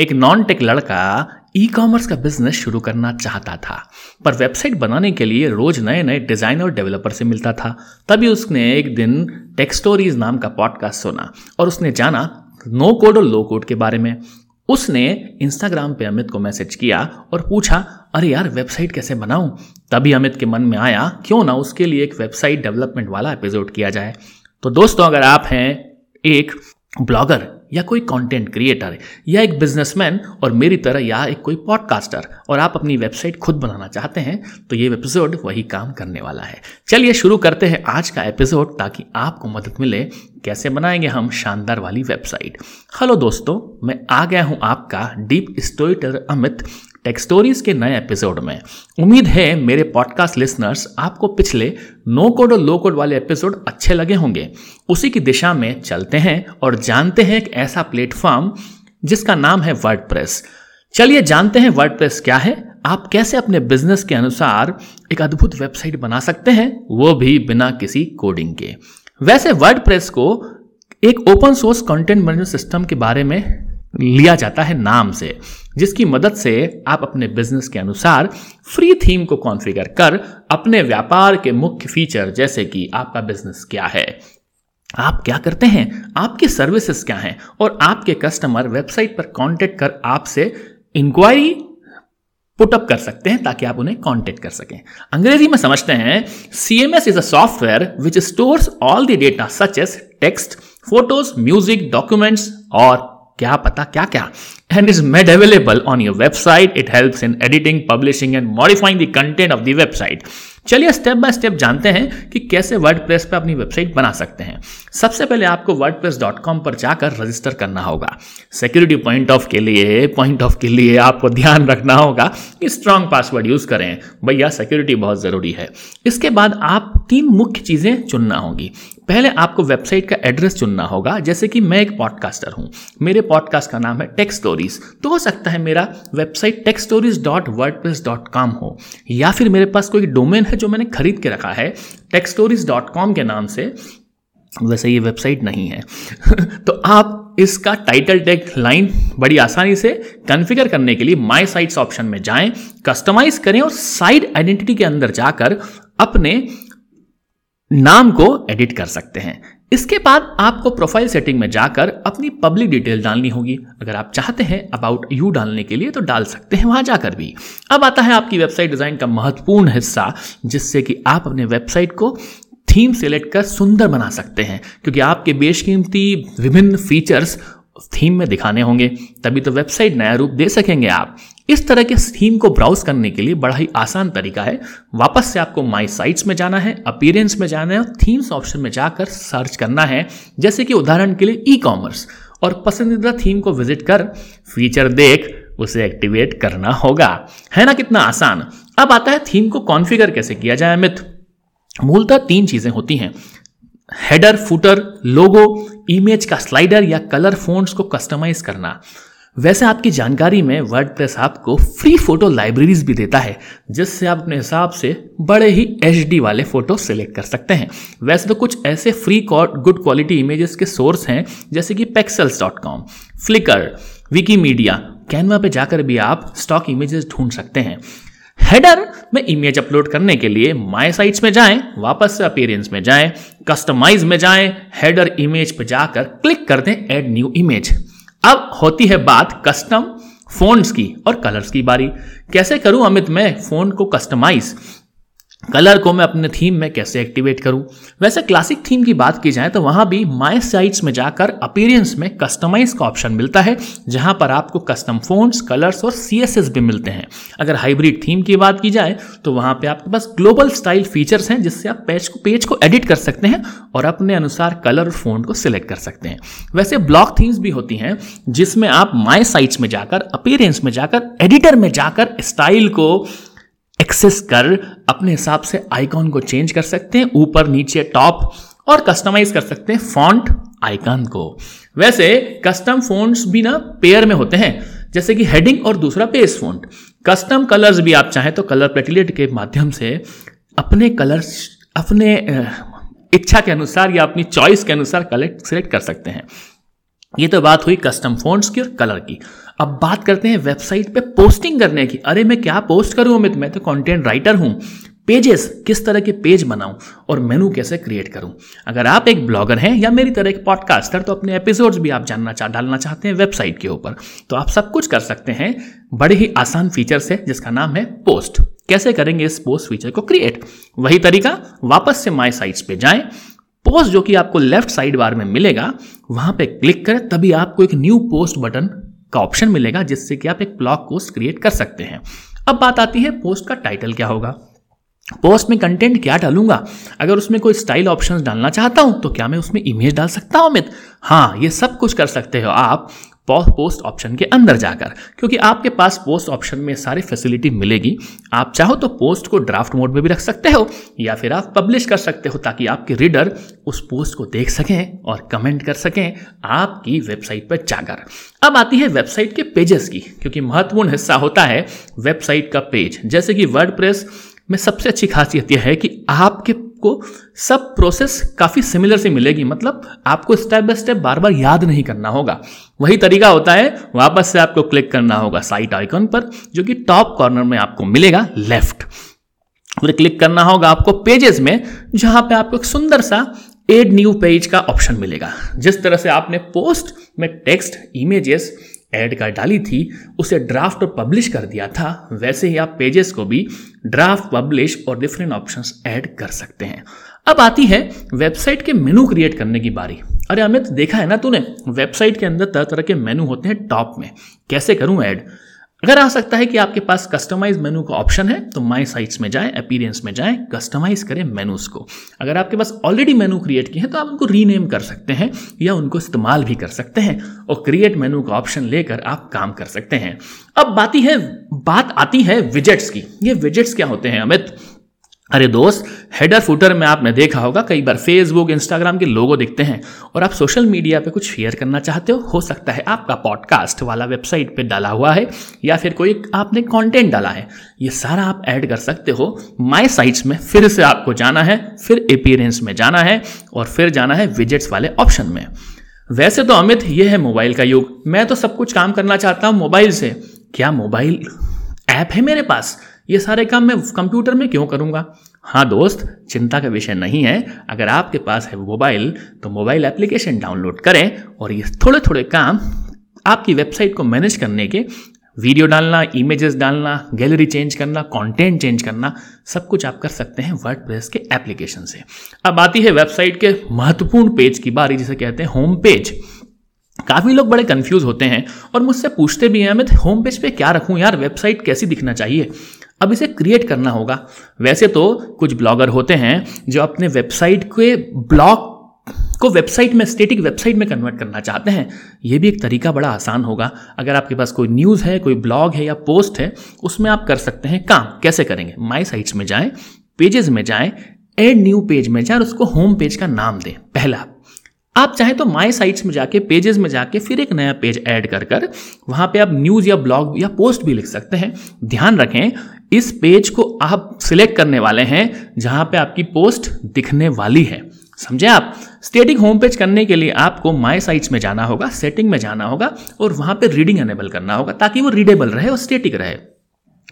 एक non tech लड़का e commerce का बिज़नेस शुरू करना चाहता था, पर वेबसाइट बनाने के लिए रोज नए नए डिज़ाइनर और डेवलपर से मिलता था। तभी उसने एक दिन टेक स्टोरीज नाम का पॉडकास्ट सुना और उसने जाना नो कोड और लो कोड के बारे में। उसने इंस्टाग्राम पे अमित को मैसेज किया और पूछा, अरे यार वेबसाइट कैसे बनाऊँ? तभी अमित के मन में आया, क्यों ना उसके लिए एक वेबसाइट डेवलपमेंट वाला एपिसोड किया जाए? तो दोस्तों, अगर आप हैं एक ब्लॉगर या कोई कंटेंट क्रिएटर या एक बिजनेसमैन और मेरी तरह या एक कोई पॉडकास्टर और आप अपनी वेबसाइट खुद बनाना चाहते हैं तो ये एपिसोड वही काम करने वाला है। चलिए शुरू करते हैं आज का एपिसोड ताकि आपको मदद मिले, कैसे बनाएँगे हम शानदार वाली वेबसाइट हेलो दोस्तों, मैं आ गया हूँ आपका deep storyteller Amit tech stories के नए एपिसोड में। उम्मीद है मेरे पॉडकास्ट लिसनर्स आपको पिछले नो कोड और लो कोड वाले एपिसोड अच्छे लगे होंगे। उसी की दिशा में चलते हैं और जानते हैं एक ऐसा प्लेटफॉर्म जिसका नाम है वर्ड चलिए जानते हैं वर्ड क्या है। आप कैसे अपने बिज़नेस के अनुसार एक अद्भुत वेबसाइट बना सकते हैं, वो भी बिना किसी कोडिंग के। वैसे वर्ड को एक open source content management system के बारे में लिया जाता है नाम से, जिसकी मदद से आप अपने बिज़नेस के अनुसार फ्री थीम को कॉन्फ़िगर कर अपने व्यापार के मुख्य फीचर जैसे कि आपका बिज़नेस क्या है। आप क्या करते हैं? आपकी सर्विसेज़ क्या हैं? और आपके कस्टमर वेबसाइट पर कांटेक्ट कर आपसे इंक्वायरी पुटअप कर सकते हैं, ताकि आप उन्हें कांटेक्ट कर सकें। अंग्रेज़ी में समझते हैं CMS is a software which stores all the data such as text photos music documents और kya pata kya kya and is made available on your website. It helps in editing, publishing and modifying the content of the website. चलिए step by step जानते हैं कि कैसे word press पर अपनी website बना सकते हैं। सबसे पहले आपको वर्ड पर जाकर रजिस्टर करना होगा। सिक्योरिटी पॉइंट ऑफ़ के लिए पॉइंट ऑफ़ के लिए आपको ध्यान रखना होगा कि स्ट्रांग पासवर्ड यूज़ करें। भैया सिक्योरिटी बहुत ज़रूरी है। इसके बाद आप तीन मुख्य चीज़ें चुनना होगी। पहले आपको वेबसाइट का एड्रेस चुनना होगा। जैसे कि मैं एक पॉडकास्टर हूँ। मेरे पॉडकास्ट का नाम है टेक्स स्टोरीज तो हो सकता है मेरा website tech stories dot word हो। या फिर मेरे पास कोई डोमेन है जो मैंने खरीद के रखा है टेक्सटोरीज डॉट कॉम के नाम से, वैसे ये वेबसाइट नहीं है। तो आप इसका टाइटल टेक लाइन बड़ी आसानी से कॉन्फ़िगर करने के लिए माय साइट्स ऑप्शन में जाएँ कस्टमाइज करें और साइड आइडेंटिटी के अंदर जाकर अपने नाम को एडिट कर सकते हैं। इसके बाद आपको प्रोफ़ाइल सेटिंग में जाकर अपनी पब्लिक डिटेल डालनी होगी। अगर आप चाहते हैं अबाउट यू डालने के लिए तो डाल सकते हैं वहाँ जाकर भी। अब आता है आपकी वेबसाइट डिज़ाइन का महत्वपूर्ण हिस्सा, जिससे कि आप अपने वेबसाइट को थीम सेलेक्ट कर सुंदर बना सकते हैं, क्योंकि आपके बेशकीमती विभिन्न फीचर्स थीम में दिखाने होंगे। तभी तो वेबसाइट नया रूप दे सकेंगे आप। इस तरह के थीम को ब्राउज करने के लिए बड़ा ही आसान तरीका है। वापस से आपको माई साइट्स में जाना है अपीरेंस में जाना है और थीम्स ऑप्शन में जाकर सर्च करना है। जैसे कि उदाहरण के लिए ई कॉमर्स और पसंदीदा थीम को विज़िट कर फीचर देख, उसे एक्टिवेट करना होगा। है ना कितना आसान? अब आता है थीम को कॉन्फ़िगर कैसे किया जाए अमित? मूलतः तीन चीज़ें होती हैं। हेडर फुटर लोगो इमेज का स्लाइडर या कलर फोन्ट्स को कस्टमाइज करना। वैसे आपकी जानकारी में वर्ड आपको फ्री फ़ोटो लाइब्रेरीज भी देता है, जिससे आप अपने हिसाब से बड़े ही एचडी वाले फ़ोटो सिलेक्ट कर सकते हैं। वैसे तो कुछ ऐसे फ्री गुड क्वालिटी इमेजेस के सोर्स हैं, जैसे कि Pexels dot com Flickr Wikimedia Canva पे जाकर भी आप स्टॉक इमेजेस ढूंढ सकते हैं। हेडर में इमेज अपलोड करने के लिए माई साइट्स में जाएँ, वापस से अपीयरेंस में जाएँ कस्टमाइज में जाएँ हेडर इमेज पर जाकर क्लिक कर दें एड न्यू इमेज अब होती है बात कस्टम फोन्स की और कलर्स की बारी। कैसे करूँ अमित मैं फ़ोन को कस्टमाइज कलर को मैं अपने थीम में कैसे एक्टिवेट करूँ? वैसे क्लासिक थीम की बात की जाए तो वहाँ भी माई साइट्स में जाकर अपीरियंस में कस्टमाइज का ऑप्शन मिलता है, जहाँ पर आपको कस्टम फोन्स कलर्स और सीएसएस भी मिलते हैं। अगर हाइब्रिड थीम की बात की जाए तो वहाँ पे आपके पास ग्लोबल स्टाइल फीचर्स हैं, जिससे आप पेज को पेज को एडिट कर सकते हैं और अपने अनुसार कलर और फ़ोन को सिलेक्ट कर सकते हैं। वैसे ब्लॉक थीम्स भी होती हैं, जिसमें आप माई साइट्स में जाकर अपीरियंस में जाकर एडिटर में जाकर स्टाइल को एक्सेस कर अपने हिसाब से आइकॉन को चेंज कर सकते हैं, ऊपर, नीचे, टॉप, और कस्टमाइज कर सकते हैं फॉन्ट आइकॉन को। वैसे, कस्टम फोन्ट्स भी ना पेयर में होते हैं, जैसे कि हेडिंग और दूसरा पेज फोन्ट। कस्टम कलर्स भी आप चाहें तो कलर प्लेटिलेट के माध्यम से अपने कलर्स, अपने इच्छा के अनुसार या अपनी चॉइस के अनुसार कलेक्ट, सिलेक्ट कर सकते हैं। ये तो बात हुई कस्टम फोन्स की और कलर की। अब बात करते हैं वेबसाइट पे पोस्टिंग करने की। अरे मैं क्या पोस्ट करूँ, अमित? मैं तो कंटेंट राइटर हूँ। पेजेस किस तरह के पेज बनाऊँ और मेनू कैसे क्रिएट करूँ? अगर आप एक ब्लॉगर हैं या मेरी तरह एक पॉडकास्टर तो अपने एपिसोड्स भी आप जानना चाह डालना चाहते हैं वेबसाइट के ऊपर। तो आप सब कुछ कर सकते हैं बड़े ही आसान फीचर से, जिसका नाम है पोस्ट कैसे करेंगे इस पोस्ट फीचर को क्रिएट वही तरीका वापस से माई साइट्स पे जाएँ। पोस्ट जो कि आपको लेफ़्ट साइड बार में मिलेगा, वहाँ पे क्लिक करें, तभी आपको एक न्यू पोस्ट बटन का ऑप्शन मिलेगा, जिससे कि आप एक ब्लॉग पोस्ट क्रिएट कर सकते हैं। अब बात आती है पोस्ट का टाइटल क्या होगा? पोस्ट में कंटेंट क्या डालूँगा? अगर उसमें कोई स्टाइल ऑप्शंस डालना चाहता हूँ तो क्या मैं उसमें इमेज डाल सकता हूँ अमित हाँ ये सब कुछ कर सकते हो आप। पोस्ट ऑप्शन के अंदर जाकर, क्योंकि आपके पास पोस्ट ऑप्शन में सारी फैसिलिटी मिलेगी, आप चाहो तो पोस्ट को ड्राफ्ट मोड में भी रख सकते हो, या फिर आप पब्लिश कर सकते हो ताकि आपके रीडर उस पोस्ट को देख सकें और कमेंट कर सकें आपकी वेबसाइट पर जाकर। अब आती है वेबसाइट के पेजेस की, क्योंकि महत्वपूर्ण हिस्सा होता है वेबसाइट का पेज जैसे कि वर्ड में सबसे अच्छी खासियत यह है कि आपके को सब प्रोसेस काफ़ी सिमिलर से मिलेगी। मतलब आपको स्टेप बाय स्टेप बार बार याद नहीं करना होगा। वही तरीका होता है, वापस से आपको क्लिक करना होगा साइट आइकन पर, जो कि टॉप कॉर्नर में आपको मिलेगा लेफ़्ट फिर क्लिक करना होगा आपको पेजेस में, जहाँ पे आपको एक सुंदर सा एड न्यू पेज का ऑप्शन मिलेगा। जिस तरह से आपने पोस्ट में टेक्स्ट इमेजेस एड कर डाली थी, उसे ड्राफ्ट और पब्लिश कर दिया था। वैसे ही आप पेजेस को भी ड्राफ्ट पब्लिश और डिफरेंट ऑप्शंस ऐड कर सकते हैं। अब आती है वेबसाइट के मेनू क्रिएट करने की बारी। अरे अमित, देखा है ना तूने? वेबसाइट के अंदर तरह तरह के मेनू होते हैं टॉप में। कैसे करूँ ऐड अगर आ सकता है कि आपके पास कस्टमाइज मेनू का ऑप्शन है तो माई साइट्स में जाएँ अपीरियंस में जाएँ कस्टमाइज करें मेनूज को। अगर आपके पास ऑलरेडी मेनू क्रिएट किए हैं तो आप उनको रीनेम कर सकते हैं या उनको इस्तेमाल भी कर सकते हैं और क्रिएट मेनू का ऑप्शन लेकर आप काम कर सकते हैं। अब बात है बात आती है विजेट्स की। ये विजेट्स क्या होते हैं, अमित? अरे दोस्त हेडर फुटर में आपने देखा होगा, कई बार फेसबुक इंस्टाग्राम के लोगो दिखते हैं। और आप सोशल मीडिया पे कुछ शेयर करना चाहते हो हो सकता है आपका पॉडकास्ट वाला वेबसाइट पे डाला हुआ है, या फिर कोई आपने कंटेंट डाला है। ये सारा आप ऐड कर सकते हो। माय साइट्स में फिर से आपको जाना है, फिर अपीयरेंस में जाना है, और फिर जाना है विजिट्स वाले ऑप्शन में। वैसे तो अमित, ये है मोबाइल का युग। मैं तो सब कुछ काम करना चाहता हूँ मोबाइल से। क्या मोबाइल ऐप है मेरे पास? ये सारे काम मैं कंप्यूटर में क्यों करूँगा? हाँ दोस्त, चिंता का विषय नहीं है। अगर आपके पास है मोबाइल तो मोबाइल एप्लीकेशन डाउनलोड करें और ये थोड़े थोड़े काम आपकी वेबसाइट को मैनेज करने के वीडियो डालना, इमेजेस डालना, गैलरी चेंज करना, कंटेंट चेंज करना, सब कुछ आप कर सकते हैं वर्ड के एप्लीकेशन से। अब आती है वेबसाइट के महत्वपूर्ण पेज की बारी, जिसे कहते हैं होम पेज। काफ़ी लोग बड़े कंफ्यूज होते हैं और मुझसे पूछते भी हैं, अमित होम पेज पे क्या रखूँ? यार वेबसाइट कैसी दिखना चाहिए? अब इसे क्रिएट करना होगा। वैसे तो कुछ ब्लॉगर होते हैं जो अपने वेबसाइट के ब्लॉग को वेबसाइट में स्टेटिक वेबसाइट में कन्वर्ट करना चाहते हैं। ये भी एक तरीका बड़ा आसान होगा। अगर आपके पास कोई न्यूज़ है, कोई ब्लॉग है या पोस्ट है, उसमें आप कर सकते हैं काम। कैसे करेंगे? माई साइट्स में जाएँ पेजेस में जाएँ एड न्यू पेज में जाए और उसको होम पेज का नाम दें। पहला, आप चाहें तो माई साइट्स में जाके पेजेस में जाके फिर एक नया पेज ऐड कर कर, वहाँ पे आप न्यूज़ या ब्लॉग या पोस्ट भी लिख सकते हैं। ध्यान रखें इस पेज को आप सिलेक्ट करने वाले हैं, जहाँ पे आपकी पोस्ट दिखने वाली है। समझे आप? स्टेटिक होम पेज करने के लिए आपको माय साइट्स में जाना होगा सेटिंग में जाना होगा, और वहाँ पे रीडिंग एनेबल करना होगा, ताकि वो रीडेबल रहे और स्टेटिक रहे।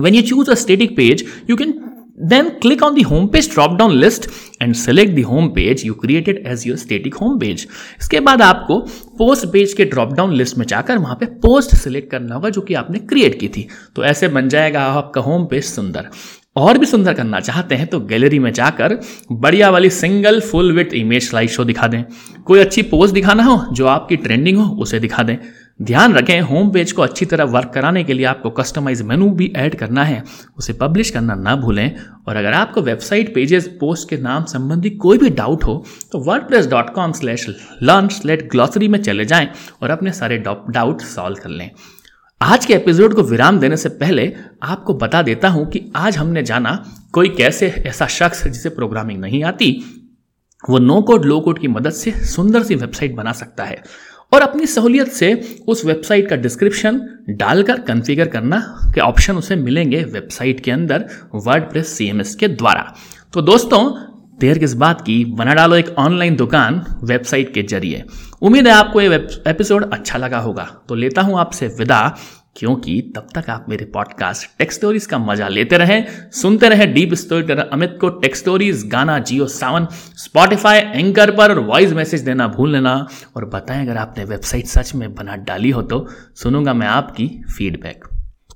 When you choose a static page you can Then click on the home page, drop down list and select the home page you created as your static home page. इसके बाद आपको post page के drop down list में जाकर वहाँ पे post select करना होगा जो कि आपने क्रिएट की थी। तो ऐसे बन जाएगा आपका होम पेज सुंदर। और भी सुंदर करना चाहते हैं तो गैलरी में जाकर बढ़िया वाली single full with image slide show दिखा दें। कोई अच्छी पोस्ट दिखाना हो, जो आपकी ट्रेंडिंग हो, उसे दिखा दें। ध्यान रखें होम पेज को अच्छी तरह वर्क कराने के लिए आपको कस्टमाइज मेनू भी ऐड करना है। उसे पब्लिश करना ना भूलें। और अगर आपको वेबसाइट पेजेस पोस्ट के नाम संबंधी कोई भी डाउट हो तो WordPress dot com slash learn slate glossary में चले जाएँ और अपने सारे डाउट सॉल्व कर लें। आज के एपिसोड को विराम देने से पहले आपको बता देता हूँ कि आज हमने जाना कोई कैसे ऐसा शख्स जिसे प्रोग्रामिंग नहीं आती। वो नो कोड लो कोड की मदद से सुंदर सी वेबसाइट बना सकता है। और अपनी सहूलियत से उस वेबसाइट का डिस्क्रिप्शन डालकर कॉन्फ़िगर करना के ऑप्शन उसे मिलेंगे वेबसाइट के अंदर वर्ड प्रेस के द्वारा। तो दोस्तों, देर किस बात की? बना डालो एक ऑनलाइन दुकान वेबसाइट के ज़रिए। उम्मीद है आपको ये एपिसोड अच्छा लगा होगा। तो लेता हूँ आपसे विदा। क्योंकि तब तक आप मेरे पॉडकास्ट टेक्स स्टोरीज का मज़ा लेते रहें, सुनते रहें डीप स्टोरी टेलर अमित को टेक्स स्टोरीज गाना जियो सावन स्पॉटिफाई एंकर पर और वॉइस मैसेज देना भूल लेना। और बताएँ, अगर आपने वेबसाइट सच में बना डाली हो तो सुनूँगा मैं आपकी फीडबैक